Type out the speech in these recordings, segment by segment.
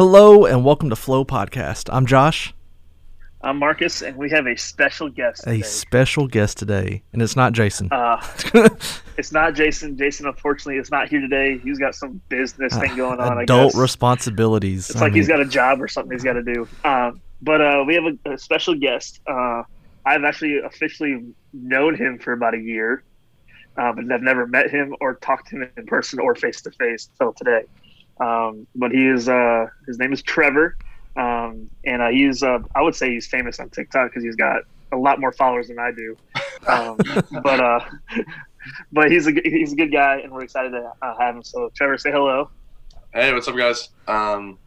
Hello and welcome to Flow Podcast. I'm Josh, I'm Marcus, and we have a special guest. a Today. special guest today, and it's not Jason. Uh, it's not Jason. Jason, unfortunately, is not here today. He's got some business thing going on. I Adult responsibilities. It's I like he's got a job or something he's got to do. Um, but uh, we have a, a special guest. Uh, I've actually officially known him for about a year, uh, but I've never met him or talked to him in person or face to face until today. Um, but he is uh, his name is Trevor, um, and uh, he's uh, I would say he's famous on TikTok because he's got a lot more followers than I do. Um, but uh, but he's a g- he's a good guy, and we're excited to uh, have him. So Trevor, say hello. Hey, what's up, guys? Um,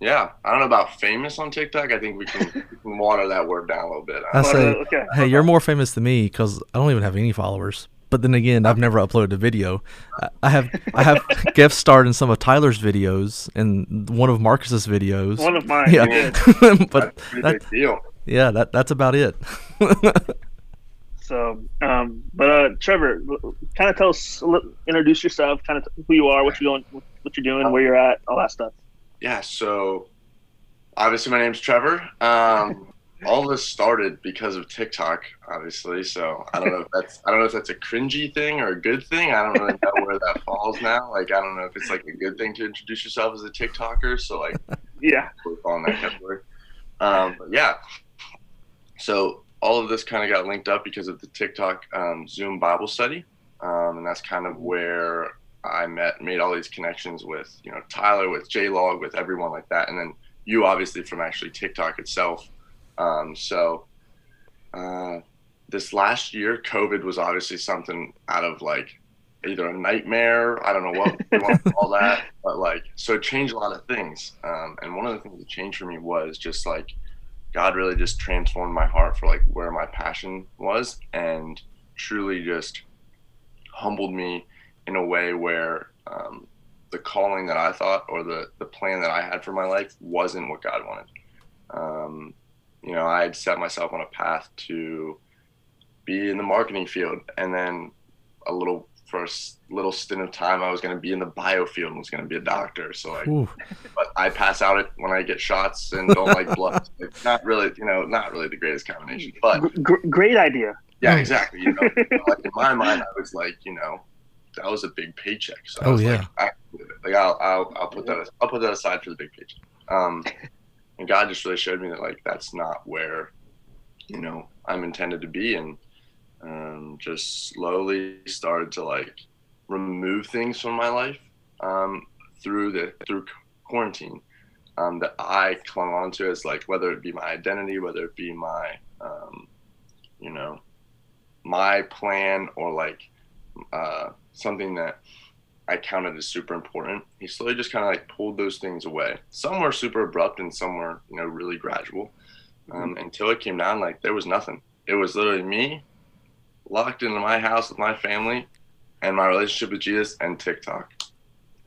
yeah, I don't know about famous on TikTok. I think we can, we can water that word down a little bit. I But, say, okay. hey, you're more famous than me because I don't even have any followers. But then again, I've never uploaded a video. I- I have I have guest starred in some of Tyler's videos and one of Marcus's videos. One of mine. yeah, you but that's that, big deal. yeah, that that's about it. So, um, but uh, Trevor, kind of tell us, introduce yourself, kind of who you are, what you're doing, what you're doing, where you're at, all that stuff. Yeah, so obviously my name's Trevor. Um, all this started because of TikTok, obviously. So I don't know if that's I don't know if that's a cringy thing or a good thing. I don't really know where that falls now. Like I don't know if it's like a good thing to introduce yourself as a TikToker. So like Yeah. we're following that category. Um, but yeah. So all of this kind of got linked up because of the TikTok um, Zoom Bible study, um, and that's kind of where I met, made all these connections with you know Tyler, with J Log, with everyone like that, and then you obviously from actually TikTok itself. Um, so uh, this last year, COVID was obviously something out of like either a nightmare. I don't know what you want to call that, but like, so it changed a lot of things. Um, and one of the things that changed for me was just like, God really just transformed my heart for like where my passion was and truly just humbled me in a way where um, the calling that I thought or the, the plan that I had for my life wasn't what God wanted. Um, you know, I had set myself on a path to be in the marketing field and then a little for a s- little stint of time I was going to be in the bio field and was going to be a doctor. So like, Ooh, but I pass out it when I get shots and don't like blood. It's not really, you know, not really the greatest combination. But Gr- gr- great idea. yeah, exactly. You know, like in my mind, I was like, you know, that was a big paycheck. So I Oh, was yeah. like, I, like I'll, I'll, I'll put that, I'll put that aside for the big paycheck. Um, and God just really showed me that like that's not where, you know, I'm intended to be, and um, just slowly started to like remove things from my life um, through the through quarantine um, that I clung on to as like whether it be my identity, whether it be my um, you know my plan or like uh, something that I counted as super important. He slowly just kind of like pulled those things away. Some were super abrupt and some were you know really gradual um, until it came down like there was nothing. It was literally me locked into my house with my family and my relationship with Jesus and TikTok.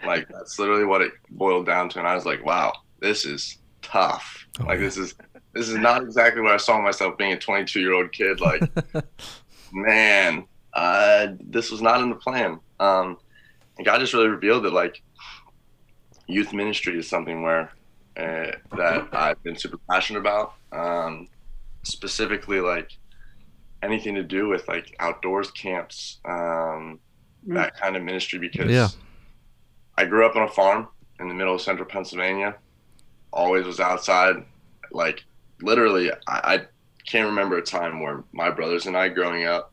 Like that's literally what it boiled down to, and I was like, "Wow, this is tough. Oh, like yeah. this is this is not exactly where I saw myself being a 22 year old kid. Like, man, uh, this was not in the plan." Um, God just really revealed that like youth ministry is something where uh, that I've been super passionate about. Um, specifically, like anything to do with like outdoors camps, um, that kind of ministry. Because Yeah. I grew up on a farm in the middle of central Pennsylvania. Always was outside. Like literally, I, I can't remember a time where my brothers and I growing up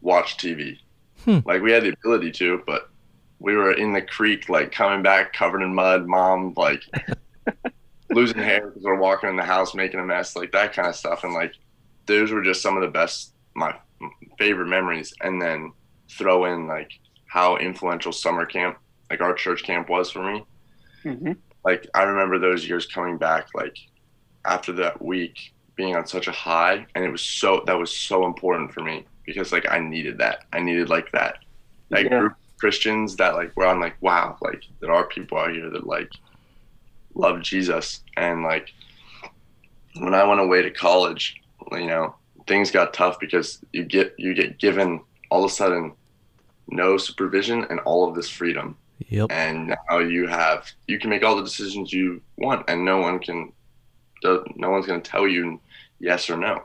watched TV. Hmm. Like we had the ability to, but we were in the creek, like coming back covered in mud. Mom like losing hair because we're walking in the house making a mess, like that kind of stuff. And like those were just some of the best, my favorite memories. And then throw in like how influential summer camp, like our church camp was for me. hmm Like I remember those years coming back, like after that week being on such a high, and it was so that was so important for me because like I needed that. I needed like that that Yeah. group Christians that like where I'm like, wow, like there are people out here that like love Jesus and like when I went away to college, you know, things got tough because you get you get given all of a sudden no supervision and all of this freedom. Yep. and now you have you can make all the decisions you want and no one can no one's going to tell you yes or no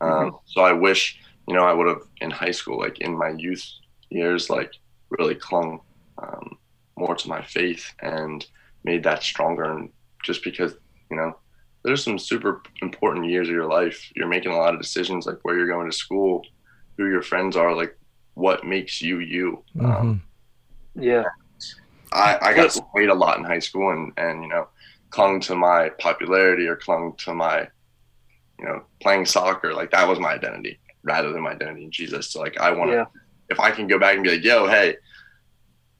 um, so i wish you know i would have in high school like in my youth years like really clung um, more to my faith and made that stronger and just because you know there's some super important years of your life you're making a lot of decisions like where you're going to school who your friends are like what makes you you um, Mhm. Yeah. I, I got swayed a lot in high school and, and, you know, clung to my popularity or clung to my, you know, playing soccer. Like that was my identity rather than my identity in Jesus. So like I want to, Yeah. If I can go back and be like, yo, hey,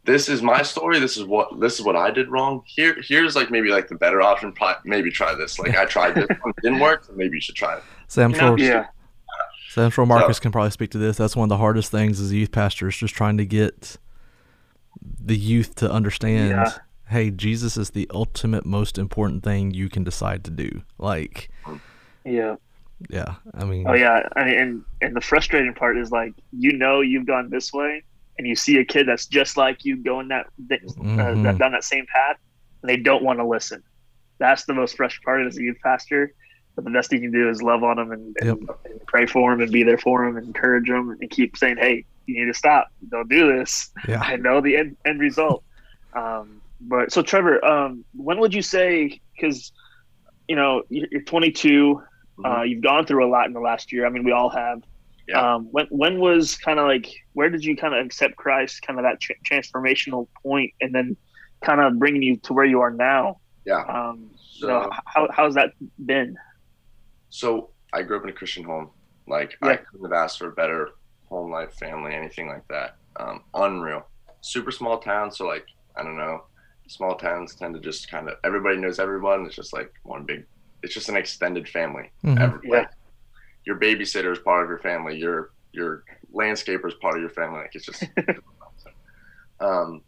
this is my story. This is what this is what I did wrong. Here, here's like maybe like the better option. Maybe try this. Like I tried this one, it didn't work. So maybe you should try it. So I'm You know, sure. Yeah. So I'm sure Marcus can probably speak to this. That's one of the hardest things as a youth pastor is just trying to get the youth to understand. Yeah. Hey, Jesus is the ultimate most important thing you can decide to do. Like, Yeah yeah i mean oh yeah I mean, and and the frustrating part is like you know you've gone this way and you see a kid that's just like you going that, that, uh, mm-hmm. uh, down that same path and they don't want to listen that's the most frustrating part as a youth pastor but the best you can do is love on them and, and, yep. and pray for them and be there for them and encourage them and keep saying hey you need to stop don't do this yeah. i know the end, end result um, but so trevor um, when would you say because you know you're 22 uh, mm-hmm. Uh, you've gone through a lot in the last year. I mean, we all have. Yeah. Um, when when was kind of like where did you kind of accept Christ? Kind of that tra- transformational point, and then kind of bringing you to where you are now. Yeah. Um, so, so how how's that been? So I grew up in a Christian home. Like yeah. I couldn't have asked for a better home life, family, anything like that. Um, unreal. Super small town, so like I don't know. Small towns tend to just kind of everybody knows everyone. It's just like one big it's just an extended family. Mhm. Every, Yeah. like, your babysitter is part of your family. Your your landscaper is part of your family. Like it's just. um,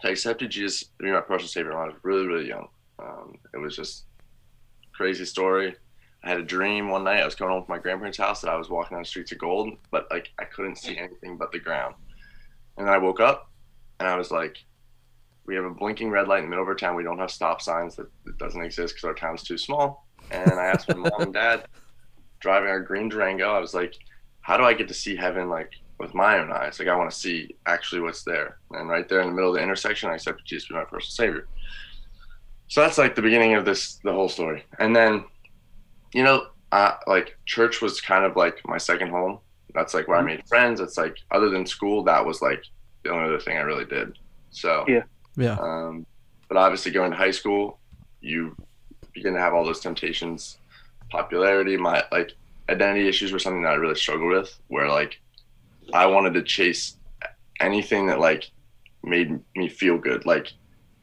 so I accepted Jesus to be my personal savior when I was really really young. Um, it was just crazy story. I had a dream one night. I was going home from my grandparents' house that I was walking on the streets of gold, but like I couldn't see anything but the ground. And then I woke up and I was like, we have a blinking red light in the middle of our town. We don't have stop signs. That, that doesn't exist because our town's too small. And I asked my mom and dad, driving our green Durango, I was like, how do I get to see heaven like with my own eyes? Like I want to see actually what's there. And right there in the middle of the intersection, I accepted Jesus to be my personal savior. So that's like the beginning of this, the whole story. And then you know, uh, like church was kind of like my second home. That's like where I made friends. It's like other than school, that was like the only other thing I really did. So Yeah. Yeah. Um, but obviously, going to high school, you begin to have all those temptations. Popularity, my like identity issues were something that I really struggled with. Where like I wanted to chase anything that like made me feel good. Like,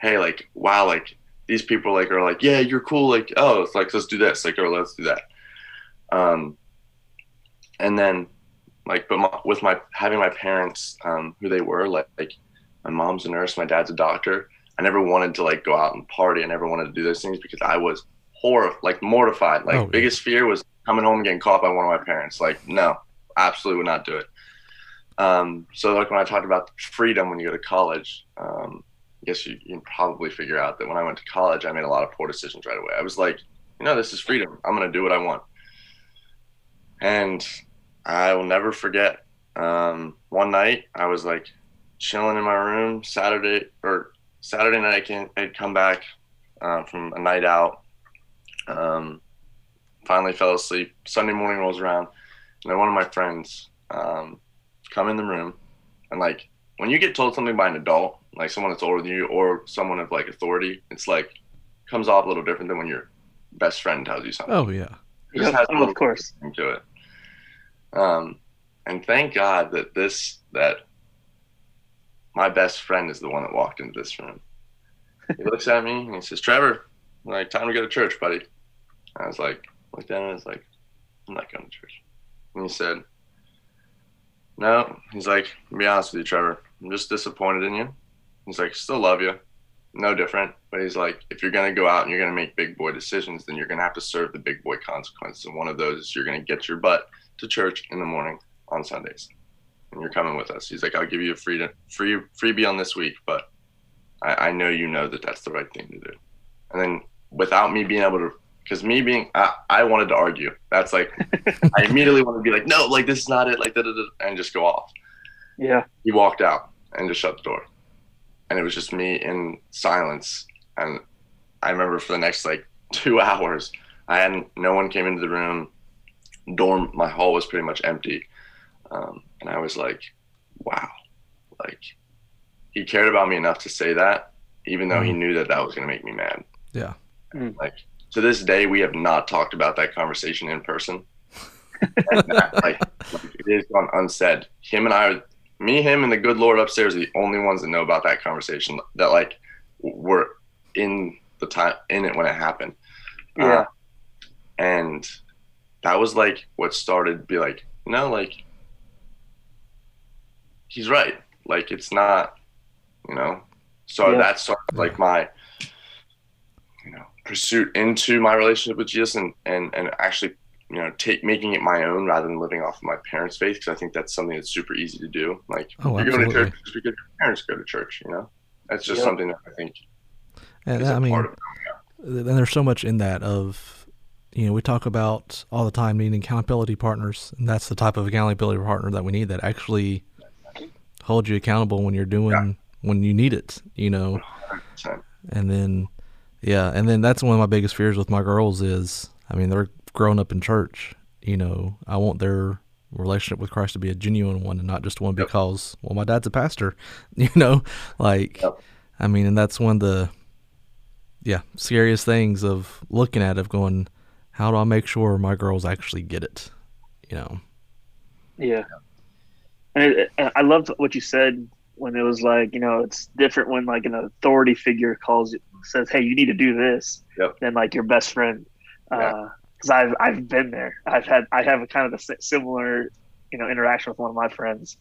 hey, like wow, like these people like are like, yeah, you're cool. Like, oh, it's like let's do this. Like, or let's do that. Um, and then like, but my, with my having my parents, um, who they were, like, like my mom's a nurse, my dad's a doctor. I never wanted to like go out and party. I never wanted to do those things because I was horrified, like mortified. Like Oh, biggest fear was coming home and getting caught by one of my parents. Like, no, absolutely would not do it. Um, so like when I talked about freedom when you go to college, um, I guess you, you can probably figure out that when I went to college, I made a lot of poor decisions right away. I was like, you know, this is freedom. I'm going to do what I want. And I will never forget. Um, one night I was like chilling in my room Saturday or Saturday night. I can I'd come back uh, from a night out. Um, finally fell asleep. Sunday morning rolls around, and then one of my friends um, come in the room, and like when you get told something by an adult, like someone that's older than you or someone of like authority, it's like comes off a little different than when your best friend tells you something Oh yeah. It just has Oh, of course. thing to it. Um, and thank God that this that my best friend is the one that walked into this room. He looks at me and he says, "Trevor, like time to go to church, buddy." I was like, looked at him and I was like, "I'm not going to church." And he said, "No." He's like, "To be honest with you, Trevor, I'm just disappointed in you." He's like, "Still love you." No different, but he's like, if you're gonna go out and you're gonna make big boy decisions, then you're gonna have to serve the big boy consequences. And one of those is you're gonna get your butt to church in the morning on Sundays, and you're coming with us. He's like, I'll give you a free free freebie on this week, but I, I know you know that that's the right thing to do. And then without me being able to, because me being, I, I wanted to argue. That's like, I immediately wanted to be like, no, like this is not it, like da da da, and just go off. Yeah. He walked out and just shut the door, and it was just me in silence. And I remember for the next like two hours, I hadn't, no one came into the room. Dorm, my hall was pretty much empty, um, and I was like, wow, like he cared about me enough to say that, even though he knew that that was going to make me mad. Yeah. Mm. Like to this day, we have not talked about that conversation in person. And that, like, like, it is gone unsaid. Him and I, me, him, and the good Lord upstairs are the only ones that know about that conversation. That like were in the time in it when it happened. Uh, Yeah. and that was like what started be like, no, like he's right. Like it's not, you know. So Yeah. that started like my, you know, pursuit into my relationship with Jesus and and and actually, you know, take making it my own rather than living off of my parents' faith because I think that's something that's super easy to do. Like Oh, you're going to church because your parents go to church. You know, that's just Yep. something that I think And I mean, part of it. and there's so much in that of you know we talk about all the time needing accountability partners and that's the type of accountability partner that we need that actually hold you accountable when you're doing when you need it you know 100%. and then yeah and then that's one of my biggest fears with my girls is i mean they're growing up in church you know i want their relationship with christ to be a genuine one and not just one Yep. because well my dad's a pastor you know like Yep. i mean and that's one of the yeah scariest things of looking at of going how do i make sure my girls actually get it you know Yeah. And I loved what you said when it was like, you know, it's different when like an authority figure calls you, says, "Hey, you need to do this," Yep. than like your best friend. Yeah. Because I've I've been there. I've had I have a kind of a similar, you know, interaction with one of my friends,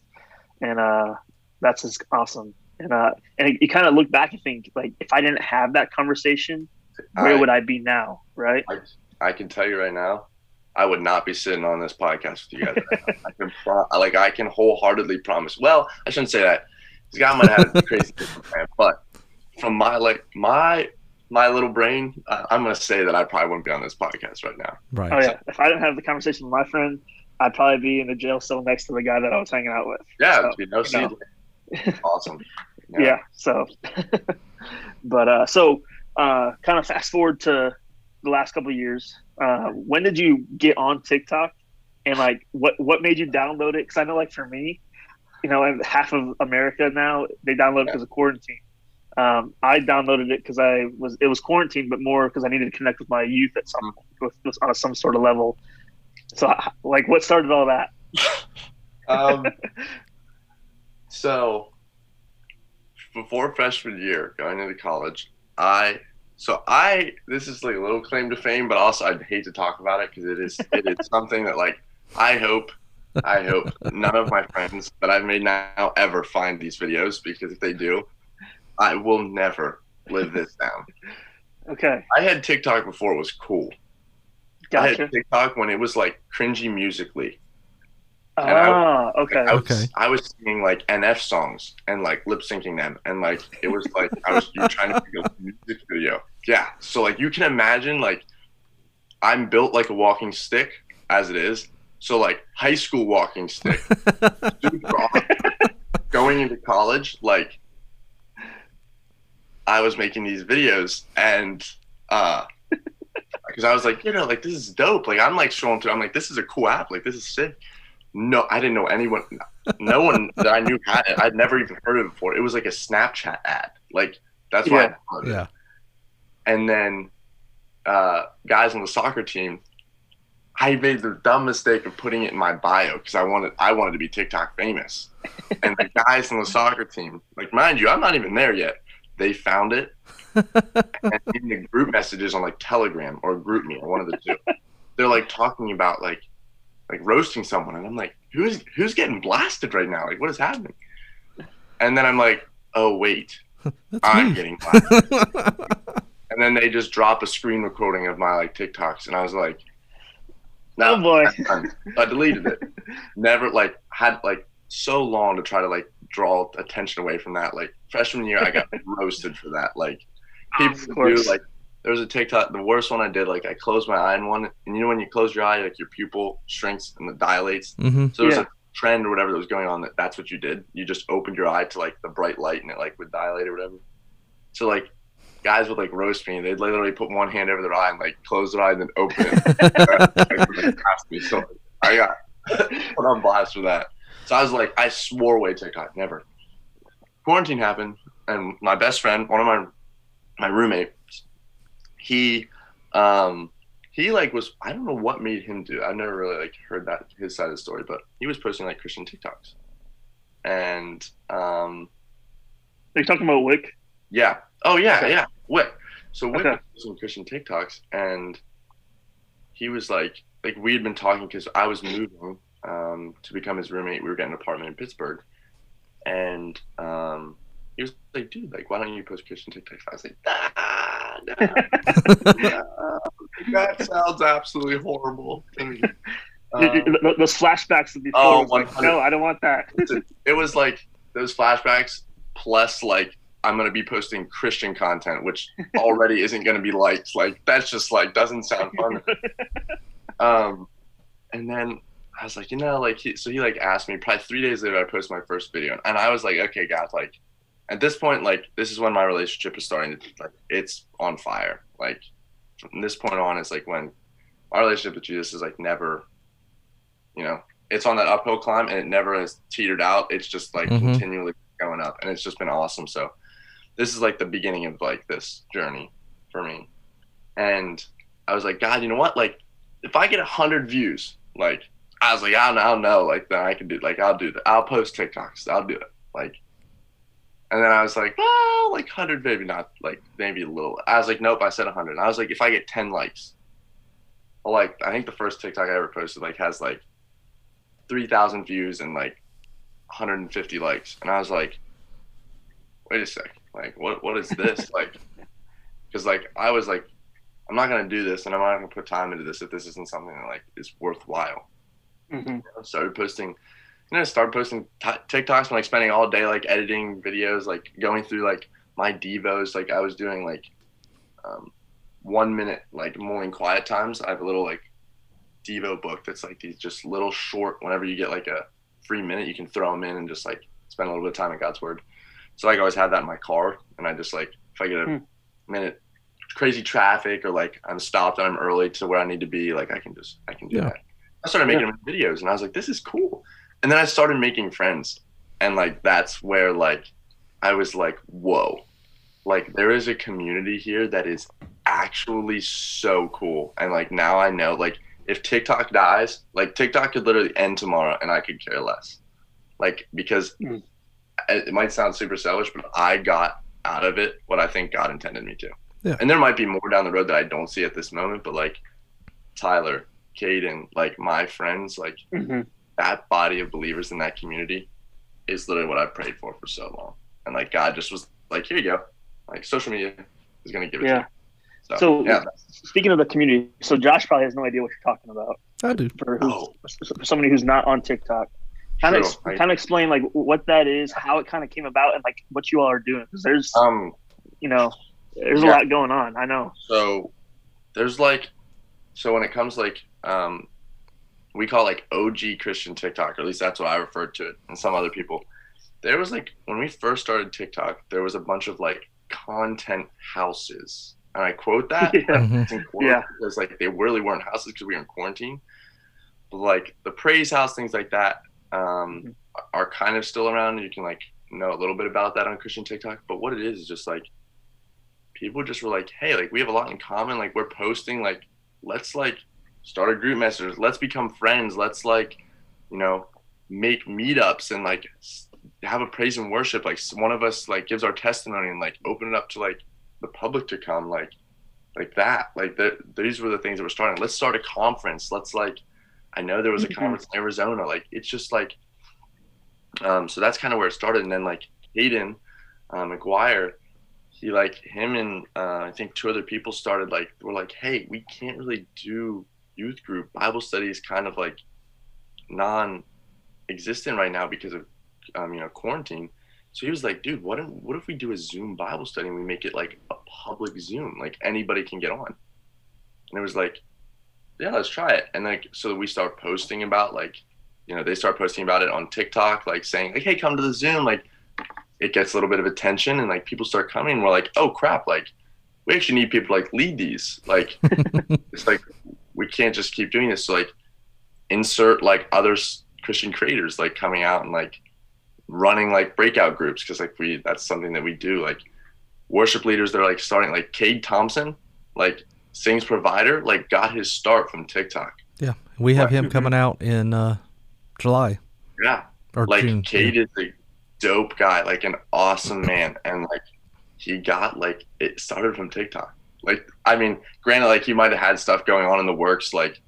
and uh, that's just awesome. And uh, and you kind of look back and think like, if I didn't have that conversation, where I- would I be now? Right? I, I can tell you right now, I would not be sitting on this podcast with you guys. Right. I can pro- like I can wholeheartedly promise. Well, I shouldn't say that. This guy might have a crazy different plan, but from my like my my little brain, uh, I'm gonna say that I probably wouldn't be on this podcast right now. right Oh yeah. If I didn't have the conversation with my friend, I'd probably be in the jail cell next to the guy that I was hanging out with. Yeah, So, be no you know. seed. Awesome. Yeah. so, but uh, so uh, kind of fast forward to the last couple of years. Uh, when did you get on TikTok, and like what what made you download it? Because I know, like for me, you know, half of America now they download it because of quarantine. Um, I downloaded it because I was it was quarantine, but more because I needed to connect with my youth at some with, with, on some sort of level. So, like, what started all that? Um, so before freshman year, going into college, I so I this is like a little claim to fame, but also I'd hate to talk about it because it is it is something that like I hope I hope none of my friends that I've made now ever find these videos because if they do, I will never live this down. Okay, I had TikTok before it was cool. I had TikTok when it was like cringy musically. And I- Ah, okay. I was, Okay. I was singing like NF songs and like lip syncing them, and like it was like I was you were trying to make a music video. Yeah, so like you can imagine like I'm built like a walking stick as it is. So like high school walking stick, going into college, like I was making these videos and uh because I was like, you know, like this is dope. Like I'm like scrolling through, I'm like, this is a cool app. Like this is sick. No, I didn't know anyone. No one that I knew had it. I'd never even heard of it before. It was like a Snapchat ad. Like that's why. Yeah. yeah And then uh, guys on the soccer team, I made the dumb mistake of putting it in my bio because I wanted I wanted to be TikTok famous. and the guys on the soccer team, like mind you, I'm not even there yet. They found it and in the group messages on like Telegram or GroupMe or one of the two, they're like talking about like like roasting someone, and I'm like, who's who's getting blasted right now? Like, what is happening? And then I'm like, oh wait, I'm me getting blasted. and then they just drop a screen recording of my like TikToks, and I was like, no, oh boy. I deleted it. Never like had like so long to try to like draw attention away from that. Like freshman year, I got roasted for that. Like people do like there was a TikTok. The worst one I did, like I closed my eye in one, and you know when you close your eye, like your pupil shrinks and it dilates. Mm-hmm. So there's Yeah. a trend or whatever that was going on that that's what you did. You just opened your eye to like the bright light and it like would dilate or whatever. So like guys would like roast me. They'd literally put one hand over their eye and like close their eye and then open it. Like, past me. So I got put on blast for that. So I was like, I swore away TikTok, never. Quarantine happened, and my best friend, one of my my roommates, he um he like was I don't know what made him do. I've never really like heard that his side of the story, but he was posting like Christian TikToks, and um Are you talking about Wick? yeah, oh yeah, Okay. yeah, Wick. So Wick Okay. was posting Christian TikToks, and he was like like we had been talking because I was moving um to become his roommate. We were getting an apartment in Pittsburgh, and um he was like, dude, like why don't you post Christian TikToks? I was like, ah, no. that sounds absolutely horrible. to me. Um, Those flashbacks of before. Oh, like, 100. no, I don't want that. it was like those flashbacks plus like I'm gonna be posting Christian content, which already isn't gonna be liked. Like that's just like doesn't sound fun. um, and then I was like, you know, like he, so he like asked me probably three days later I posted my first video, and I was like, okay, guys, like at this point, like this is when my relationship is starting to like it's on fire. Like from this point on, it's like when my relationship with Jesus is like never, you know, it's on that uphill climb and it never has teetered out. It's just like Mhm. continually going up, and it's just been awesome. So this is like the beginning of like this journey for me, and I was like, God, you know what? Like if I get a hundred views, like I was like, I don't, I don't know, like then I can do, like I'll do that. I'll post TikToks. I'll do it. Like, and then I was like, well, like hundred, maybe not, like maybe a little. I was like, nope. I said hundred. I was like, if I get ten likes, well, like I think the first TikTok I ever posted like has like three thousand views and like 150 likes, and I was like, wait a sec, like what what is this like? Because like I was like, I'm not gonna do this, and I'm not gonna put time into this if this isn't something that like is worthwhile. Mhm. I started posting, you know, started posting t- TikToks and like spending all day like editing videos, like going through like my devos. Like I was doing like um, one minute like morning quiet times. I have a little like devo book that's like these just little short. Whenever you get like a free minute, you can throw them in and just like spend a little bit of time in God's word. So like I always had that in my car, and I just like if I get a Hmm. minute crazy traffic or like I'm stopped and I'm early to where I need to be, like I can just I can do Yeah. that. I started making videos and I was like, this is cool. And then I started making friends. And like that's where like I was like, whoa. Like there is a community here that is actually so cool. And like now I know like if TikTok dies, like TikTok could literally end tomorrow and I could care less. Like because Mm. it might sound super selfish, but I got out of it what I think God intended me to. Yeah. And there might be more down the road that I don't see at this moment, but like Tyler, Caden, like my friends, like Mhm. That body of believers in that community is literally what I've prayed for for so long. And like God just was like, here you go. Like social media is gonna give it Yeah. to you. So, So yeah, speaking of the community, so Josh probably has no idea what you're talking about. I do. For, who's, Oh. for somebody who's not on TikTok, kind of True. Kind of explain like what that is, how it kind of came about, and like what you all are doing. Because there's um you know there's a lot going on. I know. So there's like, so when it comes like, um, we call like OG Christian TikTok, or at least that's what I referred to it, and some other people. There was like when we first started TikTok, there was a bunch of like content houses, and I quote that Yeah. Mhm. in Yeah. because like they really weren't houses because we were in quarantine. But like the praise house, things like that, um, are kind of still around. You can like know a little bit about that on Christian TikTok. But what it is is just like people just were like, hey, like we have a lot in common. Like we're posting. Like let's like start a group message. Let's become friends. Let's like you know make meetups and like have a praise and worship. Like one of us like gives our testimony and like open it up to like the public to come. Like like that. Like the, these were the things that were starting. Let's start a conference. Let's like, I know there was a Mhm. conference in Arizona. Like it's just like, um, so that's kind of where it started. And then like Hayden uh, McGuire, he like him and uh, I think two other people started like we're like, hey, we can't really do youth group Bible studies kind of like non-existent right now because of um, you know, quarantine. So he was like, dude, what if, what if we do a Zoom Bible study and we make it like a public Zoom, like anybody can get on? And it was like, yeah, let's try it. And like, so we start posting about like, you know, they start posting about it on TikTok, like saying like, hey, come to the Zoom. Like, it gets a little bit of attention, and like people start coming. And we're like, oh crap, like we actually need people to like lead these. Like, it's like we can't just keep doing this. So like, insert like other Christian creators like coming out and like running like breakout groups because like we that's something that we do like worship leaders they're like starting like Cade Thompson like sings provider like got his start from TikTok. Yeah, we have him coming out in uh, July. Yeah, or like June. Cade yeah. is a dope guy, like an awesome man, and like he got like it started from TikTok. Like I mean, granted, like he might have had stuff going on in the works like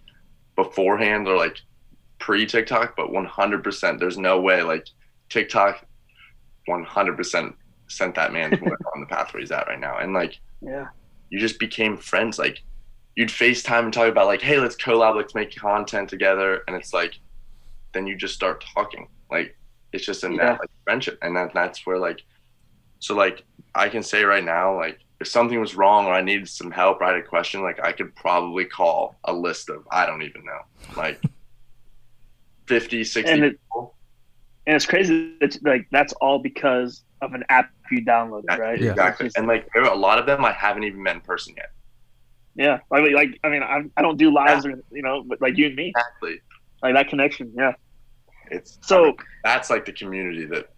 beforehand or like pre TikTok, but 100%, there's no way like TikTok 100% sent that man on the path where he's at right now. And like, yeah, you just became friends. Like, you'd FaceTime and talk about like, hey, let's collab, let's make content together, and it's like, then you just start talking. Like, it's just a yeah. like friendship, and that that's where like, so like I can say right now, like if something was wrong or I needed some help or I had a question, like I could probably call a list of I don't even know, like 50, 60 and it, people and it's crazy that like that's all because of an app you downloaded, right? Yeah. Exactly. And like there are a lot of them I haven't even met in person yet. Yeah, like like I mean I I don't do lives yeah. or you know, but like you and me. Exactly. Like that connection, yeah. It's so I mean, that's like the community that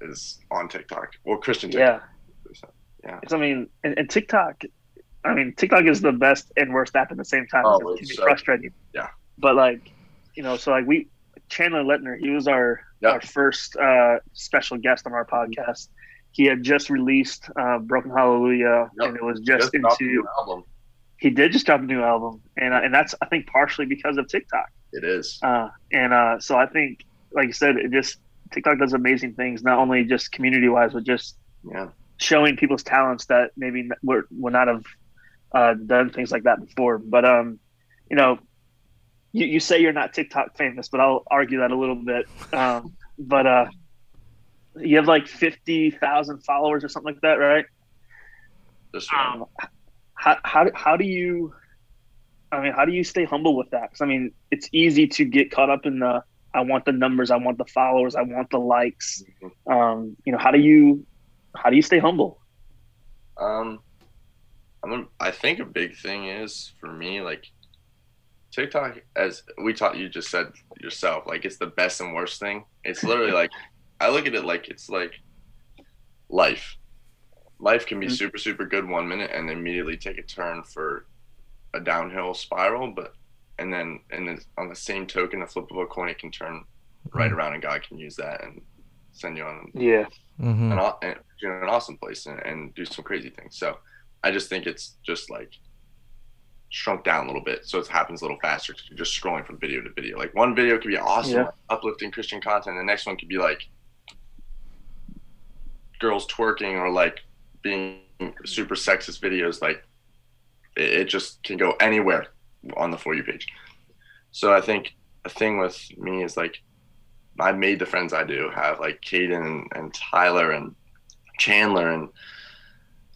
is on TikTok or Christian TikTok. Yeah. Yeah. It's, I mean, and, and, TikTok, I mean, TikTok is the best and worst app at the same time. Oh, it can be so, frustrating. Yeah. But like, you know, so like we Chandler Lettner, he was our yep. our first uh, special guest on our podcast. He had just released uh, Broken Hallelujah, yep. and it was just, just into album. He did just drop a new album, and uh, and that's I think partially because of TikTok. It is, uh, and uh, so I think, like you said, it just TikTok does amazing things, not only just community wise, but just yeah. Showing people's talents that maybe would would not have uh, done things like that before. But um, you know, you, you say you're not TikTok famous, but I'll argue that a little bit. Um, but uh, you have like fifty thousand followers or something like that, right? Um, how, how how do you? I mean, how do you stay humble with that? Because I mean, it's easy to get caught up in the I want the numbers, I want the followers, I want the likes. Mm-hmm. Um, you know, how do you how do you stay humble? Um, I'm I think a big thing is for me like TikTok, as we taught you just said yourself, like it's the best and worst thing. It's literally like I look at it like it's like life. Life can be mm-hmm. super super good one minute and immediately take a turn for a downhill spiral, but and then and then on the same token, the flip of a coin, it can turn right mm-hmm. around, and God can use that and send you on yeah mm-hmm. An, an, an awesome place and, and do some crazy things. So I just think it's just like shrunk down a little bit so it happens a little faster you're just scrolling from video to video. Like one video could be awesome, yeah. uplifting Christian content, the next one could be like girls twerking or like being super sexist videos. Like it, it just can go anywhere on the for you page. So I think a thing with me is like I made the friends I do have like Caden and, and Tyler and Chandler and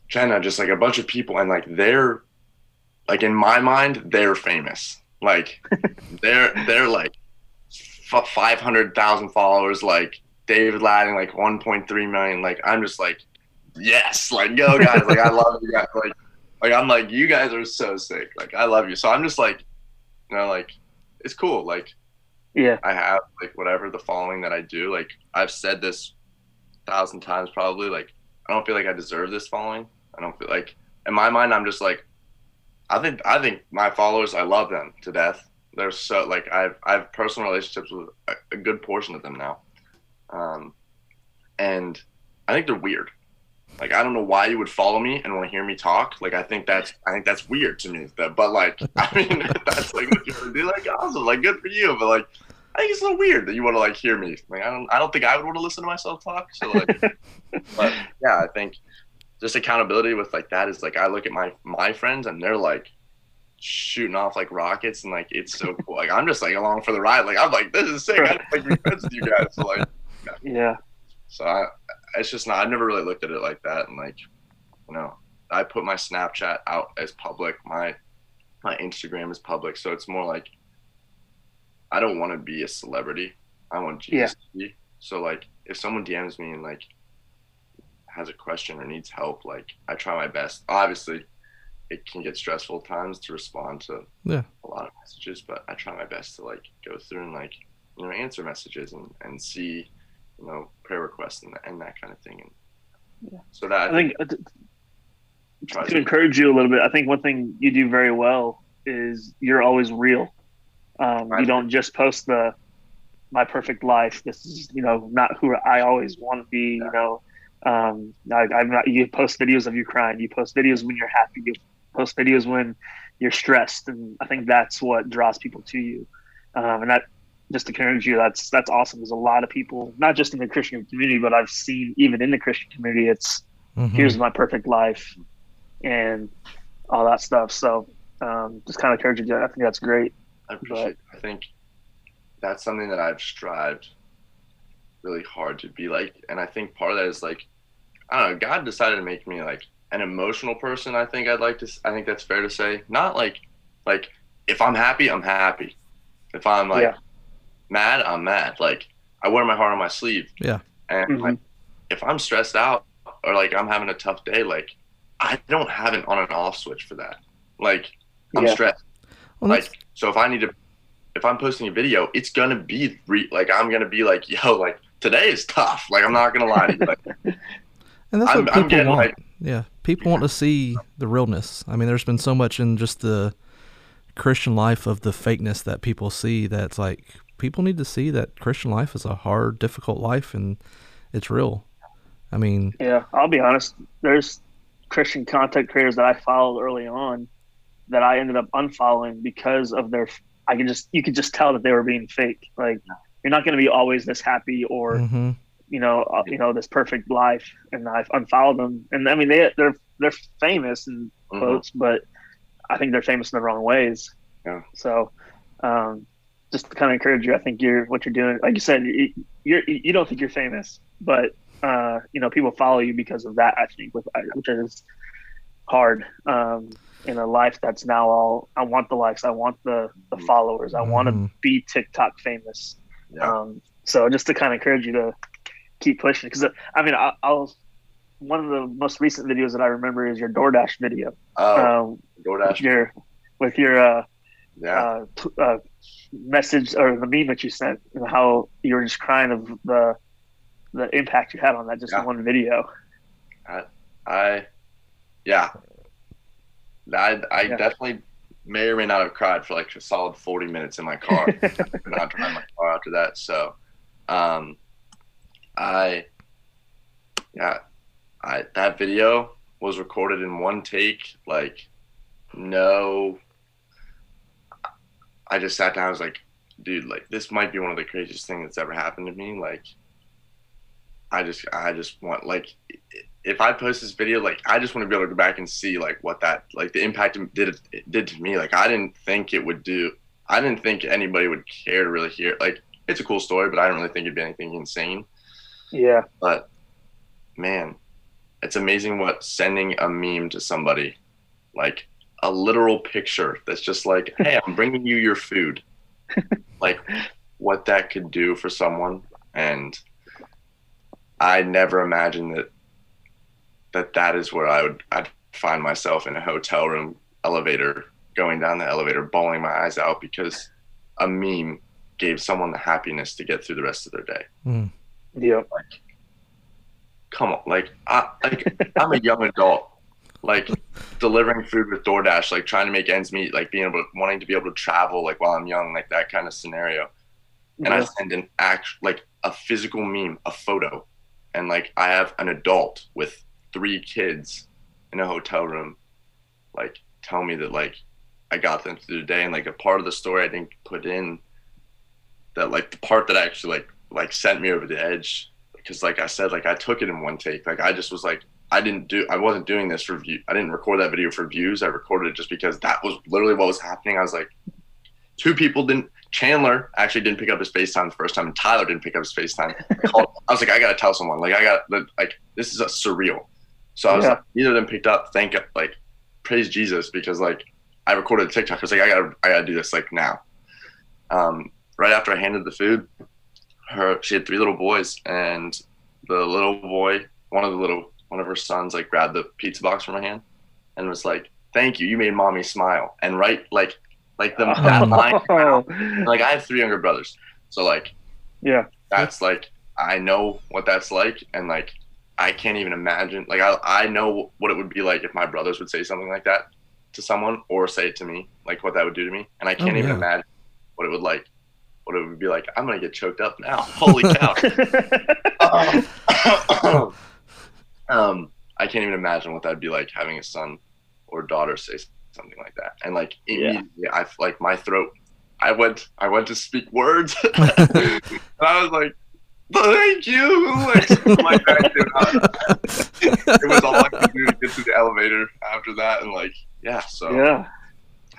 Jenna, just like a bunch of people, and like they're like in my mind, they're famous. Like they're they're like five hundred thousand followers. Like David Ladding, like one point three million. Like I'm just like, yes, like go guys. like I love you guys. Like like I'm like you guys are so sick. Like I love you. So I'm just like, you know, like it's cool. Like yeah, I have like whatever the following that I do. Like I've said this thousand times probably. Like I don't feel like I deserve this following. I don't feel like in my mind I'm just like I think I think my followers, I love them to death. They're so like I've I have personal relationships with a, a good portion of them now, um, and I think they're weird. Like I don't know why you would follow me and want to hear me talk. Like I think that's I think that's weird to me. But like I mean that's like what you do. Like awesome, like good for you. But like I think it's a little weird that you want to like hear me. Like I don't I don't think I would want to listen to myself talk. So like, but yeah, I think just accountability with like that is like I look at my my friends and they're like shooting off like rockets and like it's so cool. Like I'm just like along for the ride. Like I'm like this is sick. I like be friends with you guys. So like yeah. So I, it's just not. I've never really looked at it like that, and like, you know, I put my Snapchat out as public. My my Instagram is public, so it's more like I don't want to be a celebrity. I want Jesus to be. So like, if someone DMs me and like has a question or needs help, like I try my best. Obviously, it can get stressful times to respond to Yeah. a lot of messages, but I try my best to like go through and like you know answer messages and and see you know prayer requests and, and that kind of thing. And Yeah. so that I think uh, to, to encourage you a little bit. I think one thing you do very well is you're always real. Um, you don't just post the my perfect life. This is you know not who I always want to be. You know, um, I, I'm not. You post videos of you crying. You post videos when you're happy. You post videos when you're stressed, and I think that's what draws people to you. Um, and that just to encourage you, that's that's awesome. There's a lot of people, not just in the Christian community, but I've seen even in the Christian community, it's Mhm. here's my perfect life and all that stuff. So um, just kind of encourage you. I think that's great. I appreciate. I think that's something that I've strived really hard to be like, and I think part of that is like, I don't know. God decided to make me like an emotional person. I think I'd like to. I think that's fair to say. Not like, like if I'm happy, I'm happy. If I'm like Yeah. mad, I'm mad. Like I wear my heart on my sleeve. Yeah. And Mhm. like, if I'm stressed out or like I'm having a tough day, like I don't have an on and off switch for that. Like I'm Yeah. stressed Well, that's- like so if i need to if i'm posting a video it's gonna be re- like i'm gonna be like yo like today is tough like i'm not gonna lie to you like And that's I'm- what I'm people getting, want. like- yeah, people want to see the realness. I mean, there's been so much in just the Christian life of the fakeness that people see. That's like people need to see that Christian life is a hard, difficult life, and it's real. I mean, Yeah, I'll be honest. There's Christian content creators that I followed early on that I ended up unfollowing because of their. I can just you could just tell that they were being fake. Like you're not going to be always this happy or hmm you know uh, you know this perfect life. And I've unfollowed them. And I mean they they're they're famous in mhm. quotes, but I think they're famous in the wrong ways. Yeah. So, um, just to kind of encourage you, I think you're what you're doing. Like you said, you, you're you don't think you're famous, but uh, you know people follow you because of that. I think, with which is hard um, in a life that's now all. I want the likes. I want the the followers. I want to be TikTok famous. yeah Um, so just to kind of encourage you to keep pushing, because I mean, I, I'll. One of the most recent videos that I remember is your DoorDash video. oh Um, DoorDash your with your uh, yeah uh, t- uh, message or the meme that you sent and how you were just crying of the the impact you had on that just Yeah. one video. i yeah i i Yeah. definitely may or may not have cried for like a solid 40 minutes in my car not driving my car after that so um i yeah i that video was recorded in one take like no i just sat down i was like dude like this might be one of the craziest things that's ever happened to me like i just i just want like if i post this video like i just want to be able to go back and see like what that like the impact it did it did to me. Like i didn't think it would do i didn't think anybody would care to really hear like it's a cool story but i didn't really think it'd be anything insane. Yeah, but man, it's amazing what sending a meme to somebody, like a literal picture that's just like, hey, I'm bringing you your food, like what that could do for someone. And I never imagined that that that is where I would I'd find myself in a hotel room elevator, going down the elevator, bawling my eyes out because a meme gave someone the happiness to get through the rest of their day Mm. yeah, come on like i like i'm a young adult like delivering food with DoorDash, like trying to make ends meet, like being able to wanting to be able to travel, like while I'm young, like that kind of scenario. And I send an act like a physical meme, a photo, and like I have an adult with three kids in a hotel room, like tell me that like I got them through the day, and like a part of the story I didn't put in that like the part that actually like like sent me over the edge because like I said, like I took it in one take, like I just was like I didn't do I wasn't doing this for view I didn't record that video for views. I recorded it just because that was literally what was happening. I was like, two people didn't. Chandler actually didn't pick up his FaceTime the first time, and Tyler didn't pick up his FaceTime. I, I was like, I gotta tell someone. Like, I got like this is a surreal. So I was Yeah. like, neither of them picked up. Thank like, praise Jesus because like I recorded a TikTok. I was like, I gotta I gotta do this like now. Um, right after I handed the food, her she had three little boys, and the little boy, one of the little one of her sons, like grabbed the pizza box from my hand, and was like, "Thank you, you made mommy smile." And right like like the that line like I have three younger brothers, so like yeah. that's like I know what that's like, and like I can't even imagine. Like I I know what it would be like if my brothers would say something like that to someone or say it to me, like what that would do to me, and I can't Oh, even yeah. imagine what it would like. What it would be like. I'm gonna get choked up now. Holy cow! um, I can't even imagine what that'd be like having a son or daughter say something like that. And like Yeah. immediately, I like my throat. I went, I went to speak words, and I was like, "Thank you." Like, my back did it was all I could do to get to the elevator after that, and like, yeah. So yeah.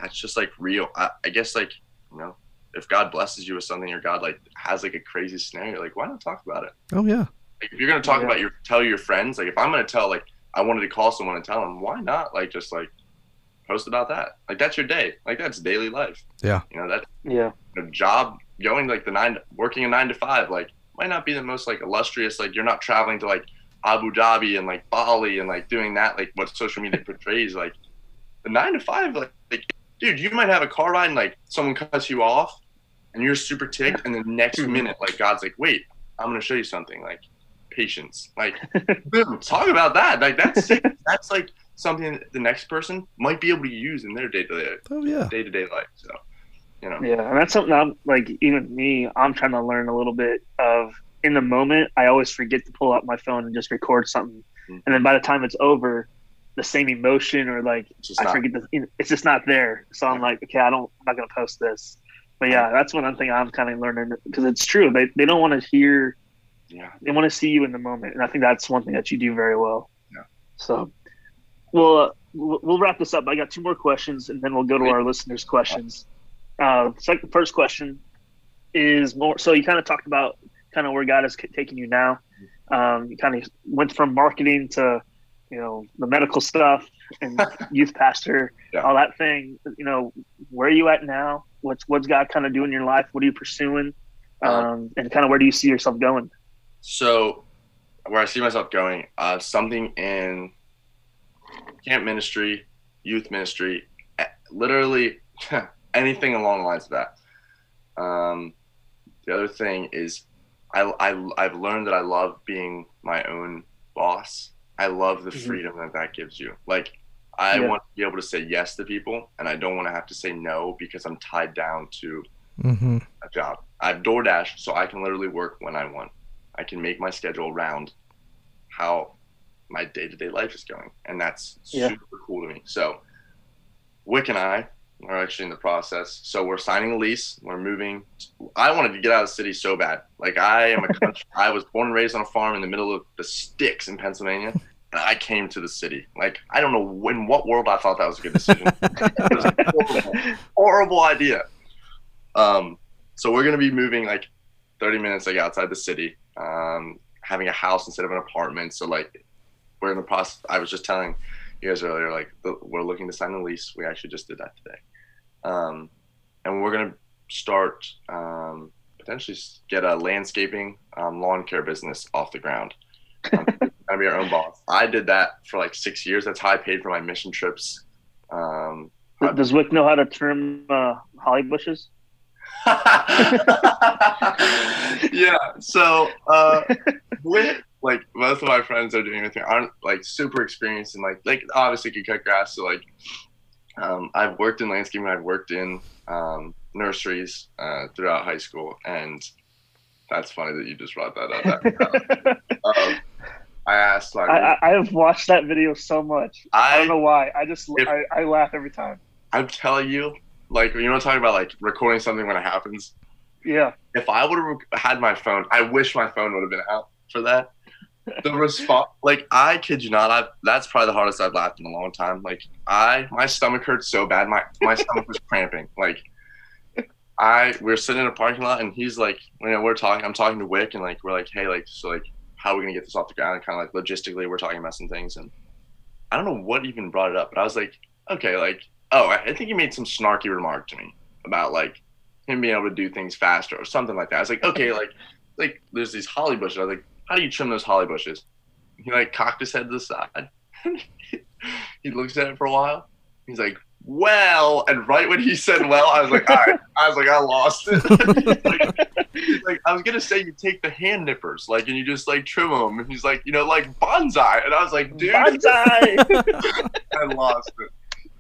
that's just like real. I, I guess like you know, if God blesses you with something, or God like has like a crazy scenario, like why not talk about it? Oh yeah. Like, if you're gonna talk Yeah. about your tell your friends, like if I'm gonna tell like I wanted to call someone and tell them, why not like just like post about that? Like that's your day. Like that's daily life. Yeah. You know that Yeah. a job going like the nine working a nine to five like might not be the most like illustrious. Like you're not traveling to like Abu Dhabi and like Bali and like doing that like what social media portrays. Like the nine to five like, like dude, you might have a car ride and like someone cuts you off and you're super ticked and the next Mhm. minute like God's like, wait, I'm gonna show you something like patience. Like boom, talk about that. Like that's that's like something that the next person might be able to use in their day to day Oh yeah. day to day life. So you know. Yeah, and that's something I'm like even me, I'm trying to learn a little bit of in the moment, I always forget to pull out my phone and just record something. Mhm. And then by the time it's over, the same emotion or like It's just I not forget the you know, it's just not there. So I'm like, okay, I don't I'm not gonna post this. But yeah, that's one thing I'm kind of learning because it's true. They they don't want to hear yeah. they want to see you in the moment, and I think that's one thing that you do very well. Yeah. So, well, uh, we'll we'll wrap this up. I got two more questions, and then we'll go to our listeners' questions. Uh, second, first question is more. So you kind of talked about kind of where God is taking you now. Um, you kind of went from marketing to, you know, the medical stuff and youth pastor, Yeah. all that thing. You know, where are you at now? What's what's God kind of doing in your life? What are you pursuing? Um, Um, and kind of where do you see yourself going? So, where I see myself going, uh, something in camp ministry, youth ministry, eh, literally anything along the lines of that. Um, the other thing is, I, I, I've learned that I love being my own boss. I love the Mhm. freedom that that gives you. Like, I Yeah. want to be able to say yes to people, and I don't want to have to say no because I'm tied down to Mm-hmm. a job. I have DoorDash, so I can literally work when I want. I can make my schedule around how my day to day life is going, and that's Yeah. super cool to me. So, Wick and I are actually in the process. So we're signing a lease. We're moving. I wanted to get out of the city so bad. Like I am a country. I was born and raised on a farm in the middle of the sticks in Pennsylvania. And I came to the city. Like I don't know in what world I thought that was a good decision. it was a horrible, horrible idea. Um, so we're gonna be moving like 30 minutes like outside the city, um, having a house instead of an apartment. So like we're in the process. I was just telling you guys earlier, like we're looking to sign a lease. We actually just did that today, um, and we're gonna start um, potentially get a landscaping um, lawn care business off the ground. Um, gonna be our own boss. I did that for like six years. That's how I paid for my mission trips. Um, Does Wick know how to trim uh, holly bushes? yeah. So uh, with like most of my friends are doing with me aren't like super experienced and like like obviously can cut grass. So like um, I've worked in landscaping. I've worked in um, nurseries uh, throughout high school, and that's funny that you just brought that up. That, um, I asked like I, I, I have watched that video so much. I I don't know why. I just If- I, I laugh every time. I'm telling you, like you know, talking about like recording something when it happens. Yeah. if I would have had my phone, I wish my phone would have been out for that. The response, like I kid you not, I that's probably the hardest I've laughed in a long time. Like I, my stomach hurt so bad, my my stomach was cramping. Like I we're sitting in a parking lot and he's like, you know, we're talking. I'm talking to Wick and like we're like, hey, like so like how are we gonna get this off the ground? Kind of like logistically, we're talking about some things and I don't know what even brought it up, but I was like, okay, like oh, I, I think he made some snarky remark to me about like him being able to do things faster or something like that. I was like, okay, like like there's these holly bushes. I was like, how do you trim those holly bushes? He like cocked his head to the side. he looks at it for a while. He's like, well, and right when he said well, I was like, all right. I was like, I lost it. like, like, I was gonna say you take the hand nippers, like, and you just like trim them. And he's like, you know, like bonsai. And I was like, dude, Bonsai. I lost it.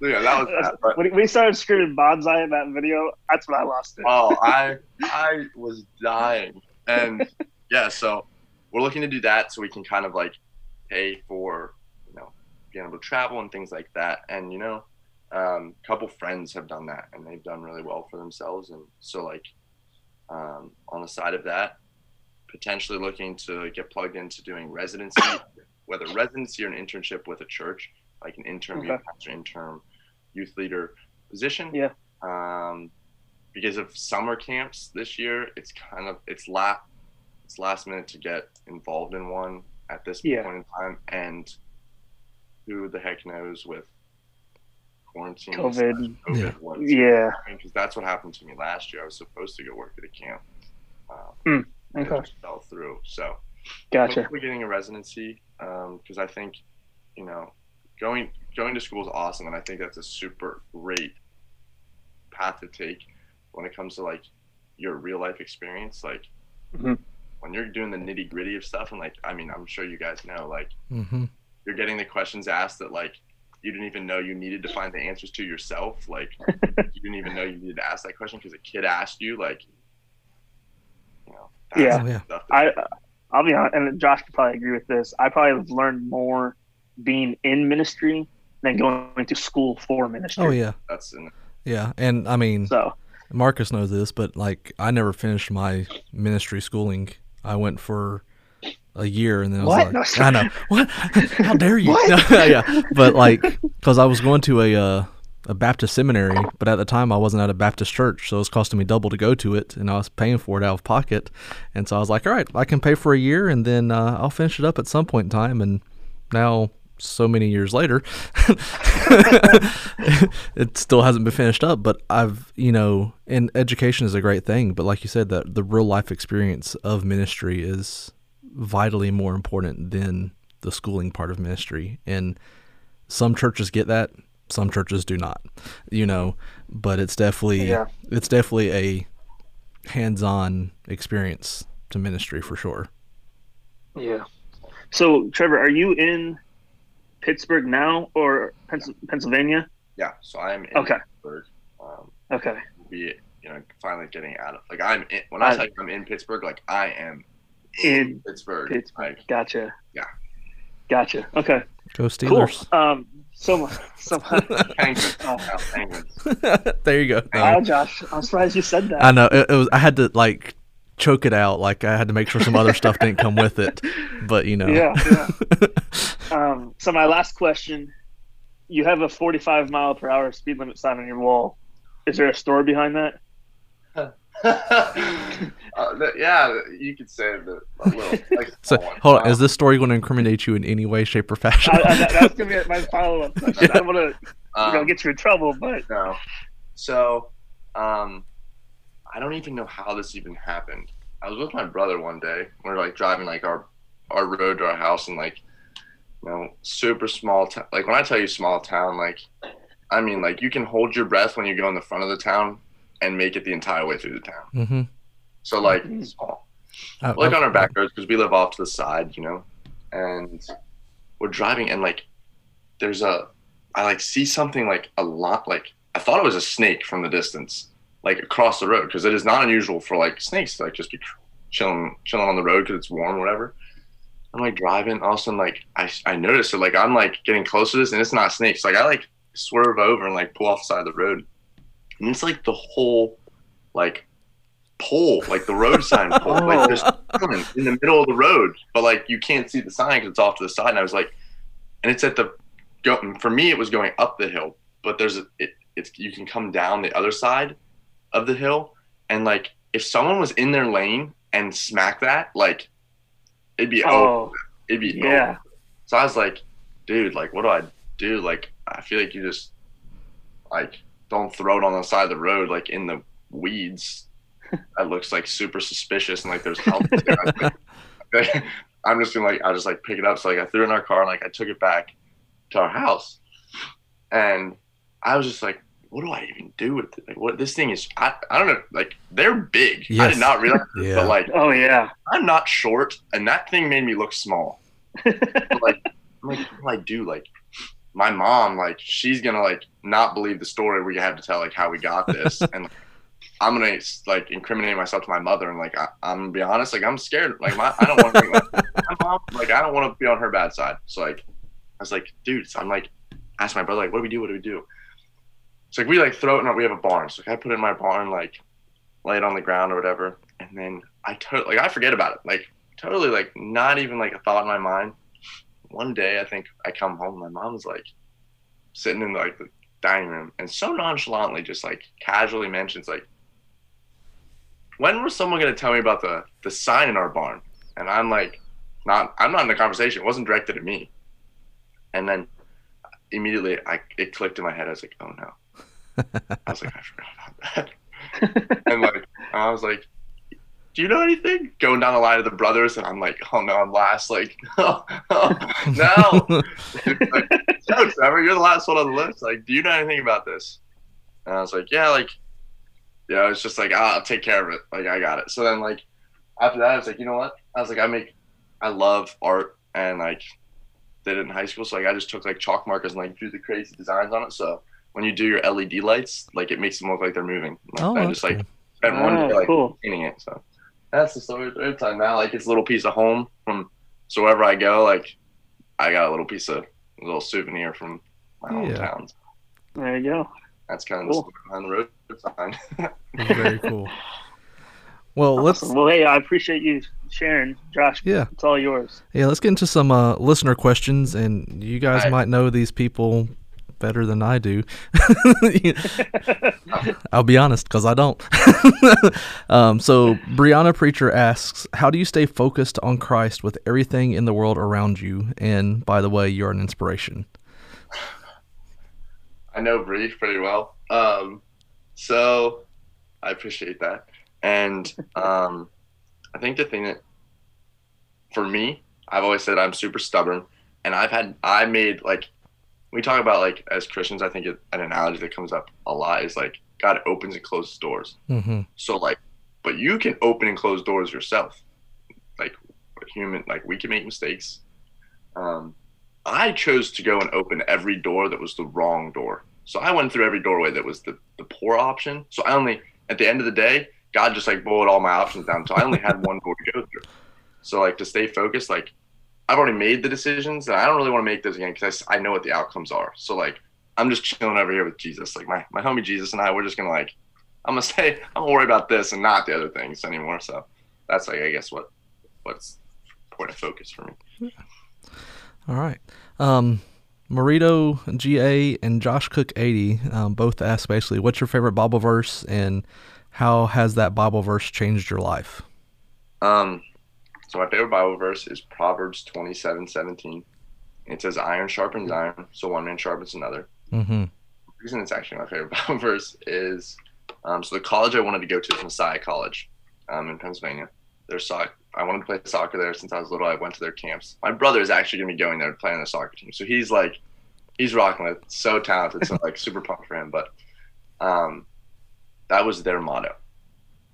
So, yeah, that was that. But, when we started screaming bonsai in that video, that's when I lost it. oh, I I was dying, and yeah, so we're looking to do that so we can kind of like pay for you know being able to travel and things like that, and you know um, a couple friends have done that and they've done really well for themselves and so like um, on the side of that potentially looking to get plugged into doing residency whether residency or an internship with a church like an intern Okay. youth pastor intern youth leader position Yeah. um, because of summer camps this year it's kind of it's last it's last minute to get involved in one at this Yeah. point in time and who the heck knows with quarantine COVID. COVID Yeah. what it's Yeah. because that's what happened to me last year. I was supposed to go work at a camp. Um, Mm, and okay. It just fell through. So Gotcha. hopefully getting a residency because I think you know going going to school is awesome, and I think that's a super great path to take when it comes to like your real life experience. Like Mhm. When you're doing the nitty gritty of stuff, and like I mean, I'm sure you guys know, like Mm-hmm. you're getting the questions asked that like you didn't even know you needed to find the answers to yourself. Like you didn't even know you needed to ask that question because a kid asked you. Like, you know, Yeah. Oh, yeah. stuff that- I I'll be honest, and Josh could probably agree with this. I probably have learned more being in ministry than going to school for ministry. Oh yeah, that's in, yeah. And I mean, So Marcus knows this, but like I never finished my ministry schooling. I went for a year and then I was What? like, No, I know what? How dare you? What? yeah, but like because I was going to a uh, a Baptist seminary, but at the time I wasn't at a Baptist church, so it was costing me double to go to it, and I was paying for it out of pocket. And so I was like, all right, I can pay for a year, and then uh, I'll finish it up at some point in time. And now, so many years later, it still hasn't been finished up. But I've, you know, and education is a great thing, but like you said, that the real life experience of ministry is vitally more important than the schooling part of ministry. And some churches get that, some churches do not. You know, but it's definitely Yeah. it's definitely a hands-on experience to ministry for sure. yeah. So Trevor, are you in Pittsburgh now or Pens- Pennsylvania? yeah. So I'm in Okay. Pittsburgh. Um, Okay. be you know finally getting out of like I'm in, when I, I- tell I'm in Pittsburgh, like I am In Pittsburgh. Pittsburgh. Like Gotcha. Yeah. Gotcha. Okay. Go Cool. Steelers. Um. So much. So much. penguins. Oh. Yeah, penguins. there you go. Wow, Josh. I'm surprised you said that. I know it, it was. I had to like choke it out. Like I had to make sure some other stuff didn't come with it. But you know. Yeah, yeah. Um, so my last question: You have a 45 mile per hour speed limit sign on your wall. Is there a story behind that? uh, th- yeah, you could say that a little. Like, so hold on. Um, Is this story going to incriminate you in any way, shape, or fashion? I, I, that- that's gonna be my follow up question. I don't want to, you know, get you in trouble, but No. So, um, I don't even know how this even happened. I was with my brother one day. We were like driving like our our road to our house and like you know super small town. Like when I tell you small town, like I mean like you can hold your breath when you go in the front of the town and make it the entire way through the town. mm-hmm. So like Mhm. small like on our back roads because we live off to the side, you know, and we're driving and like there's a I like see something like a lot like I thought it was a snake from the distance like across the road because it is not unusual for like snakes to like just be chilling chilling on the road because it's warm whatever. I'm like driving, all of a sudden like I I noticed it like I'm like getting close to this and it's not snakes. Like I like swerve over and like pull off the side of the road, and it's like the whole like pole, like the road sign pole, like there's oh. coming in the middle of the road, but like you can't see the sign because it's off to the side. And I was like, and it's at the go for me. It was going up the hill, but there's a it, it's you can come down the other side of the hill, and like if someone was in their lane and smacked that, like it'd be Oh, over. It'd be over. yeah. So I was like, dude, like, what do I do? Like, I feel like you just, like, don't throw it on the side of the road, like, in the weeds. that looks, like, super suspicious and, like, there's help there. Like- I'm just gonna, like, I just, like, pick it up. So, like, I threw it in our car and, like, I took it back to our house. And I was just like, what do I even do with it? Like, what, this thing is, I, I don't know, like, they're big. I did not realize this, Yeah. but, like, Oh yeah. I'm not short, and that thing made me look small. Like, I'm like, what do I do? Like, my mom, like, she's gonna like not believe the story we have to tell, like how we got this, and like, I'm gonna like incriminate myself to my mother, and like I, I'm gonna be honest, like I'm scared. Like my, I don't want to, like, my mom, like I don't want to be on her bad side. So like, I was like, dude, so I'm like, ask my brother, like, what do we do? What do we do? It's like we like throw it, and we have a barn, so I put it in my barn, like, lay it on the ground or whatever, and then I totally, like, I forget about it, like, totally, like, not even like a thought in my mind. One day, I think I come home, my mom's like sitting in like the dining room, and so nonchalantly, just like casually mentions like, when was someone gonna tell me about the the sign in our barn? And I'm like, not, I'm not in the conversation. It wasn't directed at me. And then immediately, I it clicked in my head. I was like, oh no. I was like, I forgot about that. and like I was like, "Do you know anything?" Going down the line of the brothers, and I'm like, "Oh no, I'm last." Like, oh, no, like, no, Trevor, you're the last one on the list. Like, do you know anything about this? And I was like, "Yeah, like, yeah." It's just like "Ah, I'll take care of it. Like, I got it. So then, like, after that, I was like, you know what? I was like, I make, I love art, and like, did it in high school. So like, I just took like chalk markers and like drew the crazy designs on it. So when you do your LED lights, like it makes them look like they're moving. Like, Oh, I just like cool. spent one Oh, day like cool. painting it. So that's the story of third time now. Like it's a little piece of home from so wherever I go, like I got a little piece of a little souvenir from my Yeah. hometown. There you go. That's kind of Cool. the story behind the road sign. Very cool. Well, let's Awesome. Well, hey, I appreciate you sharing, Josh. yeah It's all yours. yeah let's get into some uh, listener questions, and you guys Alright. might know these people better than I do. I'll be honest, because I don't. um, so Brianna Preacher asks, "How do you stay focused on Christ with everything in the world around you?" And by the way, you're an inspiration. I know Bree pretty well. Um, so I appreciate that. And um, I think the thing that for me, I've always said I'm super stubborn, and I've had I made like we talk about like as Christians. I think it, an analogy that comes up a lot is like God opens and closes doors. hmm So like, but you can open and close doors yourself. Like human, like we can make mistakes. Um, I chose to go and open every door that was the wrong door. So I went through every doorway that was the, the poor option. So I only, at the end of the day, God just like boiled all my options down. So I only had one door to go through. So like to stay focused, like I've already made the decisions and I don't really want to make those again because I, I know what the outcomes are. So like I'm just chilling over here with Jesus. Like my, my homie Jesus and I, we're just to like, I'm to say, I'm to worry about this and not the other things anymore. So that's like, I guess what, what's point of focus for me. All right. Um, Marito GA and Josh Cook 80 um, both asked basically, what's your favorite Bible verse and how has that Bible verse changed your life? Um, so my favorite Bible verse is Proverbs 27, 17. It says, iron sharpens iron, so one man sharpens another. Mm-hmm. The reason it's actually my favorite Bible verse is, um, so the college I wanted to go to is Messiah College um, in Pennsylvania. There's soccer. I wanted to play soccer there since I was little. I went to their camps. My brother is actually going to be going there to play on the soccer team. So he's like, he's rocking it. So talented. So like super pumped for him. But um, that was their motto.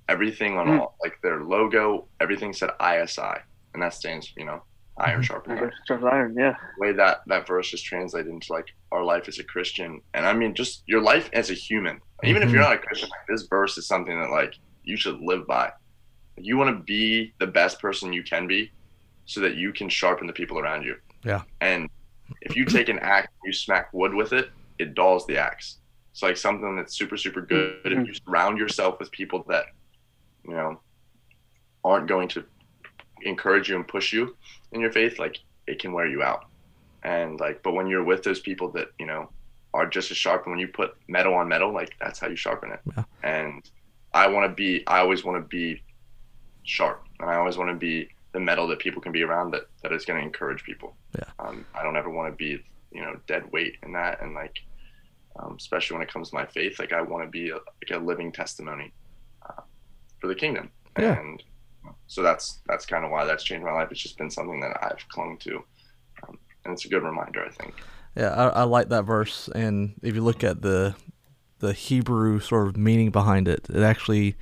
Everything on Mm. all, like their logo, everything said ISI. And that stands, you know, iron Mhm. sharpens iron Iron, yeah. the way that that verse is translated into like our life as a Christian, and I mean just your life as a human. Even if you're not a Christian, like, this verse is something that like you should live by. You want to be the best person you can be, so that you can sharpen the people around you. Yeah. And if you take an axe, you smack wood with it, it dulls the axe. It's like something that's super super good. If you surround yourself with people that, you know, aren't going to encourage you and push you in your faith, like it can wear you out. And like, but when you're with those people that, you know, are just as sharp, and when you put metal on metal, like that's how you sharpen it. Yeah. And I want to be. I always want to be sharp, and I always want to be the metal that people can be around that that is going to encourage people. Yeah. Um, I don't ever want to be you know dead weight in that, and like um, especially when it comes to my faith, like I want to be a, like a living testimony for the kingdom. Yeah. And so that's that's kind of why that's changed my life. It's just been something that I've clung to, um, and it's a good reminder, I think. Yeah, I, I like that verse, and if you look at the the Hebrew sort of meaning behind it, it actually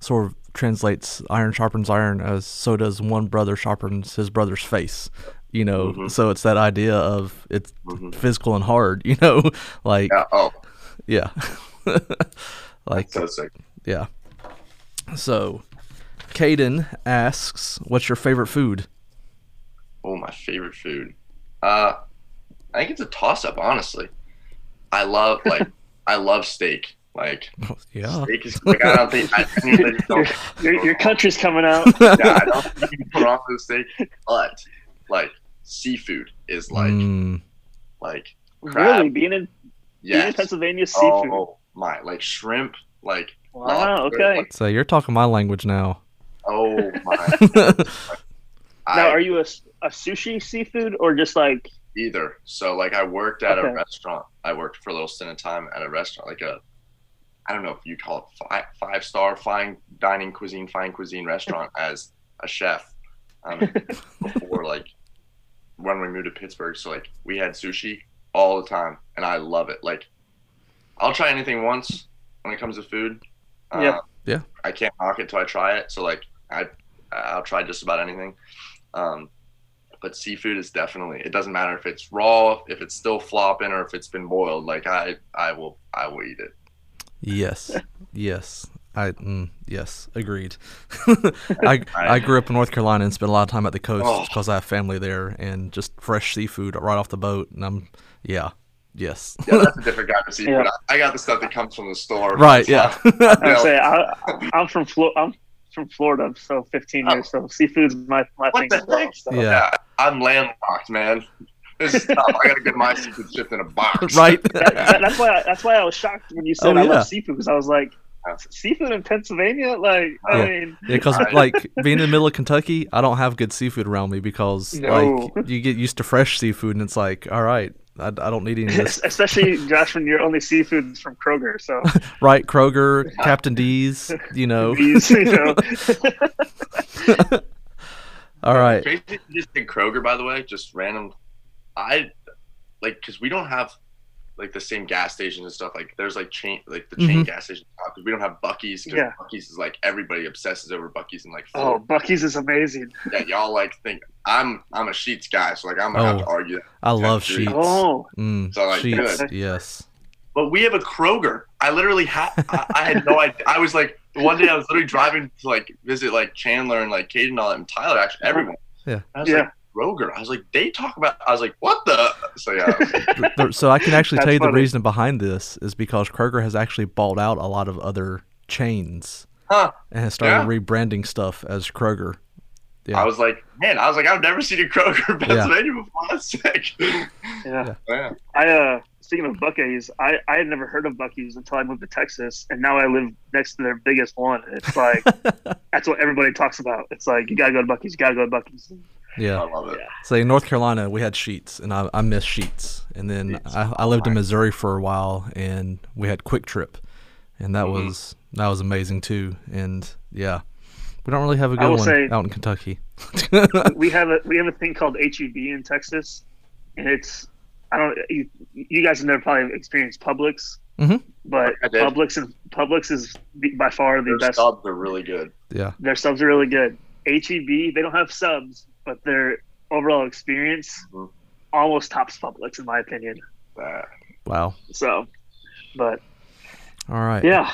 sort of translates "iron sharpens iron" as "so does one brother sharpens his brother's face." You know, Mhm. so it's that idea of it's Mhm. physical and hard. You know, like Yeah. Oh, yeah, like so yeah. So, Caden asks, "What's your favorite food?" Oh, my favorite food. Uh, I think it's a toss up. Honestly, I love like I love steak. Like yeah, steak is like I don't think I genuinely don't. Your, your country's coming out. yeah, I don't think you can put on the steak, but like seafood is like Mm, like crab. Really, being in, being in. Pennsylvania, seafood. Oh my, like shrimp, like wow. Okay. so you're talking my language now. oh my. Now, are you a, a sushi seafood or just like either. So like I worked at Okay. a restaurant. I worked for a little stint of time at a restaurant, like a I don't know if you call it five five star fine dining cuisine, fine cuisine restaurant as a chef. Um, before like when we moved to Pittsburgh, so like we had sushi all the time, and I love it. Like I'll try anything once when it comes to food. Uh, Yeah. Yeah. I can't knock it till I try it. So like I I'll try just about anything. Um, but seafood is definitely it doesn't matter if it's raw if it's still flopping or if it's been boiled like i i will i will eat it Yes, yes, I mm, yes agreed. I I grew up in North Carolina and spent a lot of time at the coast Oh. because I have family there, and just fresh seafood right off the boat. And I'm yeah, yes, yeah that's a different kind of seafood Yeah. I, I got the stuff that comes from the store right, yeah, not- I say I, I'm from Flo- I'm from Florida, so 15 Oh. years. So seafood's my my What thing. the as well, heck? so. Yeah. yeah i'm landlocked man this is tough i gotta get my seafood shipped in a box right. That- that- that's why I, that's why I was shocked when you said Oh, I yeah. love seafood because I was like, seafood in Pennsylvania, like I Yeah. mean, Yeah, because Right. like being in the middle of Kentucky, I don't have good seafood around me because No. like you get used to fresh seafood, and it's like, all right, I, I don't need any of this. especially Josh when your only seafood is from Kroger, so right, Kroger, Captain D's, you know. these, you know, All right, Crazy just think Kroger, by the way, just random. I like because we don't have like the same gas stations and stuff. Like there's like chain, like the chain gas stations because we don't have Buc-ee's. Because Yeah. Buc-ee's is like everybody obsesses over Buc-ee's and like oh, Florida. Buc-ee's is amazing. yeah, y'all like think I'm I'm a Sheetz guy, so like I'm gonna have to Oh. argue that. I love Sheetz. Oh, Mm, So, like, Sheetz, good. yes. But we have a Kroger. I literally had I, I had no idea. I was like one day I was literally driving to like visit like Chandler and like Caden and all that and Tyler actually everyone. Yeah. I was Yeah. like Kroger. I was like they talk about. I was like what the. So yeah. The- the- so I can actually tell you the reason behind this is because Kroger has actually bought out a lot of other chains Huh. and has started Yeah. rebranding stuff as Kroger. Yeah. I was like, man, I was like, I've never seen a Kroger in Pennsylvania before. That's sick. yeah. Yeah. yeah. I uh speaking of Buc-ee's, I I had never heard of Buc-ee's until I moved to Texas, and now I live next to their biggest one. It's like that's what everybody talks about. It's like you gotta go to Buc-ee's, you gotta go to Buc-ee's. Yeah. I love it. Yeah. So in North Carolina, we had Sheetz, and I, I miss Sheetz. And then I, I lived in Missouri for a while, and we had QuikTrip, and that Mhm. was that was amazing too. And yeah, we don't really have a good will one say- out in Kentucky. we have a we have a thing called HEB in Texas, and it's I don't you, you guys have never probably experienced Publix, Mhm. but Publix and Publix is by far the Their best. subs are really good. yeah, Their subs are really good. HEB they don't have subs, but their overall experience Mhm. almost tops Publix in my opinion. That. wow. So, but All right. yeah,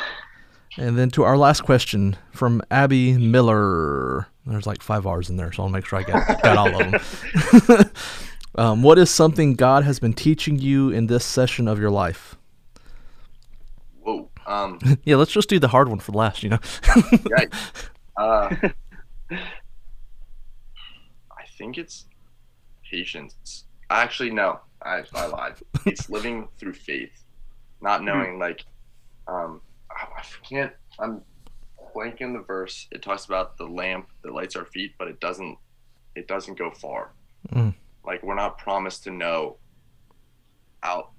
And then to our last question from Abby Miller. There's like five R's in there, so I'll make sure I got, got all of them. um, what is something God has been teaching you in this session of your life? Whoa. Um. Yeah, let's just do the hard one for last, you know? yeah. Uh. I think it's patience. Actually, no. I I lied. It's living through faith, not knowing like, um, I can't. I'm blanking the verse. It talks about the lamp that lights our feet, but it doesn't. It doesn't go far. Mm. Like we're not promised to know out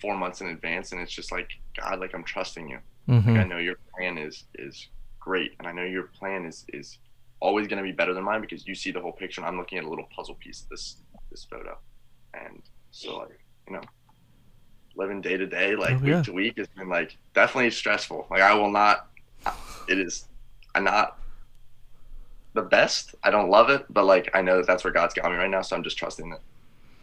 four months in advance, and it's just like God, like I'm trusting you. hmm Like I know your plan is is great, and I know your plan is is always going to be better than mine because you see the whole picture. And I'm looking at a little puzzle piece of this this photo, and so like you know, living day to day, like Oh, week yeah. to week, has been like definitely stressful. Like I will not. It is. I'm not the best. I don't love it, but like I know that that's where God's got me right now. So I'm just trusting that,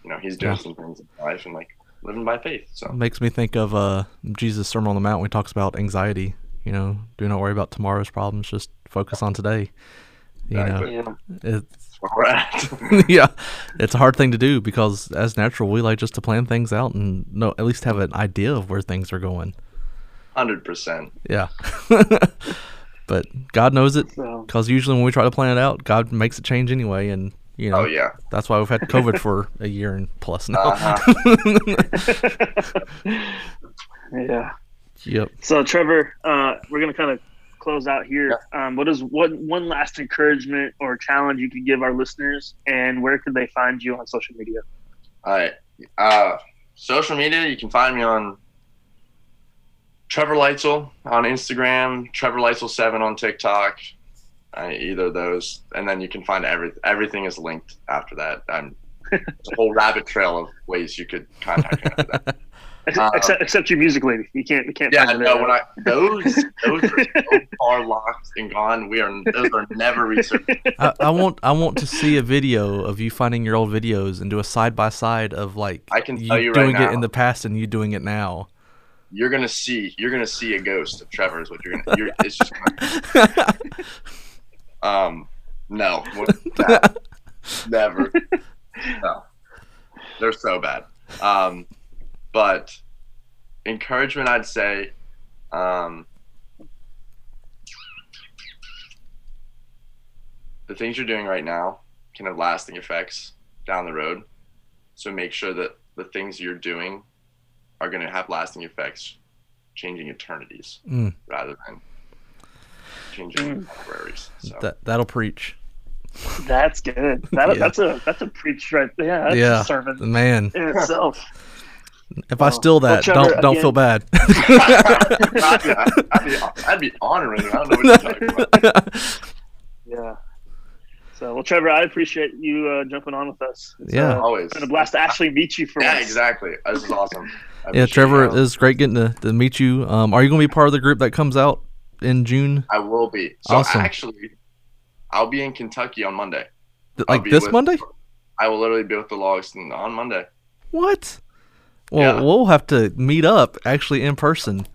you know, He's doing Yeah. some things in my life and like living by faith. So makes me think of uh Jesus' Sermon on the Mount when he talks about anxiety. You know, do not worry about tomorrow's problems. Just focus on today. You Exactly. know, Yeah. it's that's where we're at. yeah, it's a hard thing to do because as natural, we like just to plan things out and know at least have an idea of where things are going. Hundred percent. Yeah, but God knows it So because usually when we try to plan it out, God makes it change anyway, and you know Oh yeah. that's why we've had COVID for a year and plus now. Uh-huh. yeah. yep. So Trevor, uh, we're gonna kind of close out here. Um, what is what one last encouragement or challenge you could give our listeners, and where could they find you on social media? All right. Uh, social media, you can find me on Trevor Leitzel on Instagram, Trevor Leitzel7 on TikTok, uh, either of those. And then you can find every, everything is linked after that. I'm it's a whole rabbit trail of ways you could contact me after that. Ex- Uh, except, except your music lady, you can't. You can't. Yeah, no, when I those those are so far locked and gone. We are those are never researched. I, I want I want to see a video of you finding your old videos and do a side by side of like I can you tell you right doing it now. in the past and you doing it now. You're gonna see you're gonna see a ghost of Trevor is what you're gonna. You're, it's just gonna, um no that- never no they're so bad um but encouragement i'd say um the things you're doing right now can have lasting effects down the road so make sure that the things you're doing are going to have lasting effects changing eternities Mm, rather than changing temporaries so that that'll preach, That's good. That, Yeah. That's a that's a preach right there. Yeah, that's Yeah. a sermon man. in itself. If I Oh. steal Well, that, Trevor, don't don't feel bad. I'd, be, I'd, be, I'd be honoring you. I don't know what you're talking about. Yeah. So, well, Trevor, I appreciate you uh, jumping on with us. It's, Yeah. uh, Always. it's been a blast to actually meet you for Yeah, once. exactly. This is awesome. I yeah, Trevor, you. it was great getting to, to meet you. Um, are you gonna be part of the group that comes out in June? I will be. So Awesome. actually, I'll be in Kentucky on Monday. Th- Like this with- Monday? I will literally be with the Logston on Monday. What? Well, Yeah. we'll have to meet up actually in person.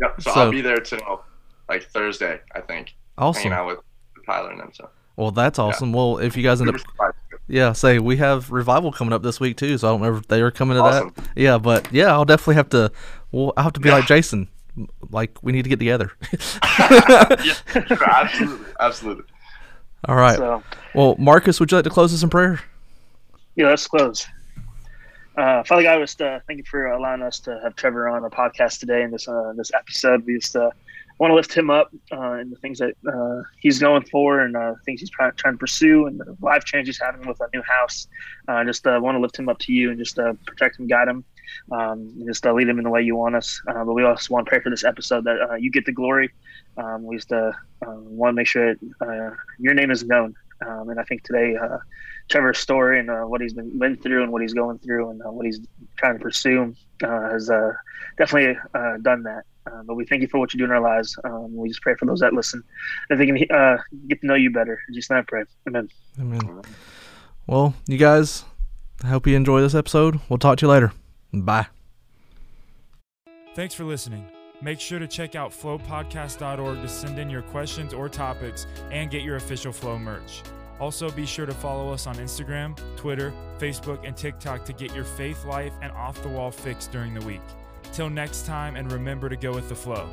Yep. So, So- I'll be there till like Thursday, I think, Awesome. hanging out with Tyler and them. So Well, that's awesome. Well, if you guys end up, yeah, say we have revival coming up this week too. So I don't know if they are coming to Awesome. that. Yeah, but yeah, I'll definitely have to. Well, I'll have to be Yeah. like Jason. Like we need to get together. yeah, sure, absolutely, absolutely. All right. So, Well, Marcus, would you like to close us in prayer? yeah, let's close. Uh, Father God, just uh, thank you for allowing us to have Trevor on our podcast today in this uh, this episode. We just uh, want to lift him up uh, and the things that uh, he's going for and uh, things he's trying, trying to pursue and the life change he's having with a new house. Uh, just uh, want to lift him up to you and just uh, protect him, guide him, um, and just uh, lead him in the way you want us. Uh, but we also want to pray for this episode that uh, you get the glory. Um, we just uh, uh, want to make sure that uh, your name is known. Um, and I think today, uh, Trevor's story and uh, what he's been, been through and what he's going through and uh, what he's trying to pursue uh, has uh, definitely uh, done that. Uh, but we thank you for what you do in our lives. Um, we just pray for those that listen that they can uh, get to know you better. In Jesus' name I pray. Amen. Amen. Well, you guys, I hope you enjoy this episode. We'll talk to you later. Bye. Thanks for listening. Make sure to check out flowpodcast.org to send in your questions or topics and get your official Flow merch. Also, be sure to follow us on Instagram, Twitter, Facebook, and TikTok to get your faith life and off the wall fix during the week. Till next time, and remember to go with the flow.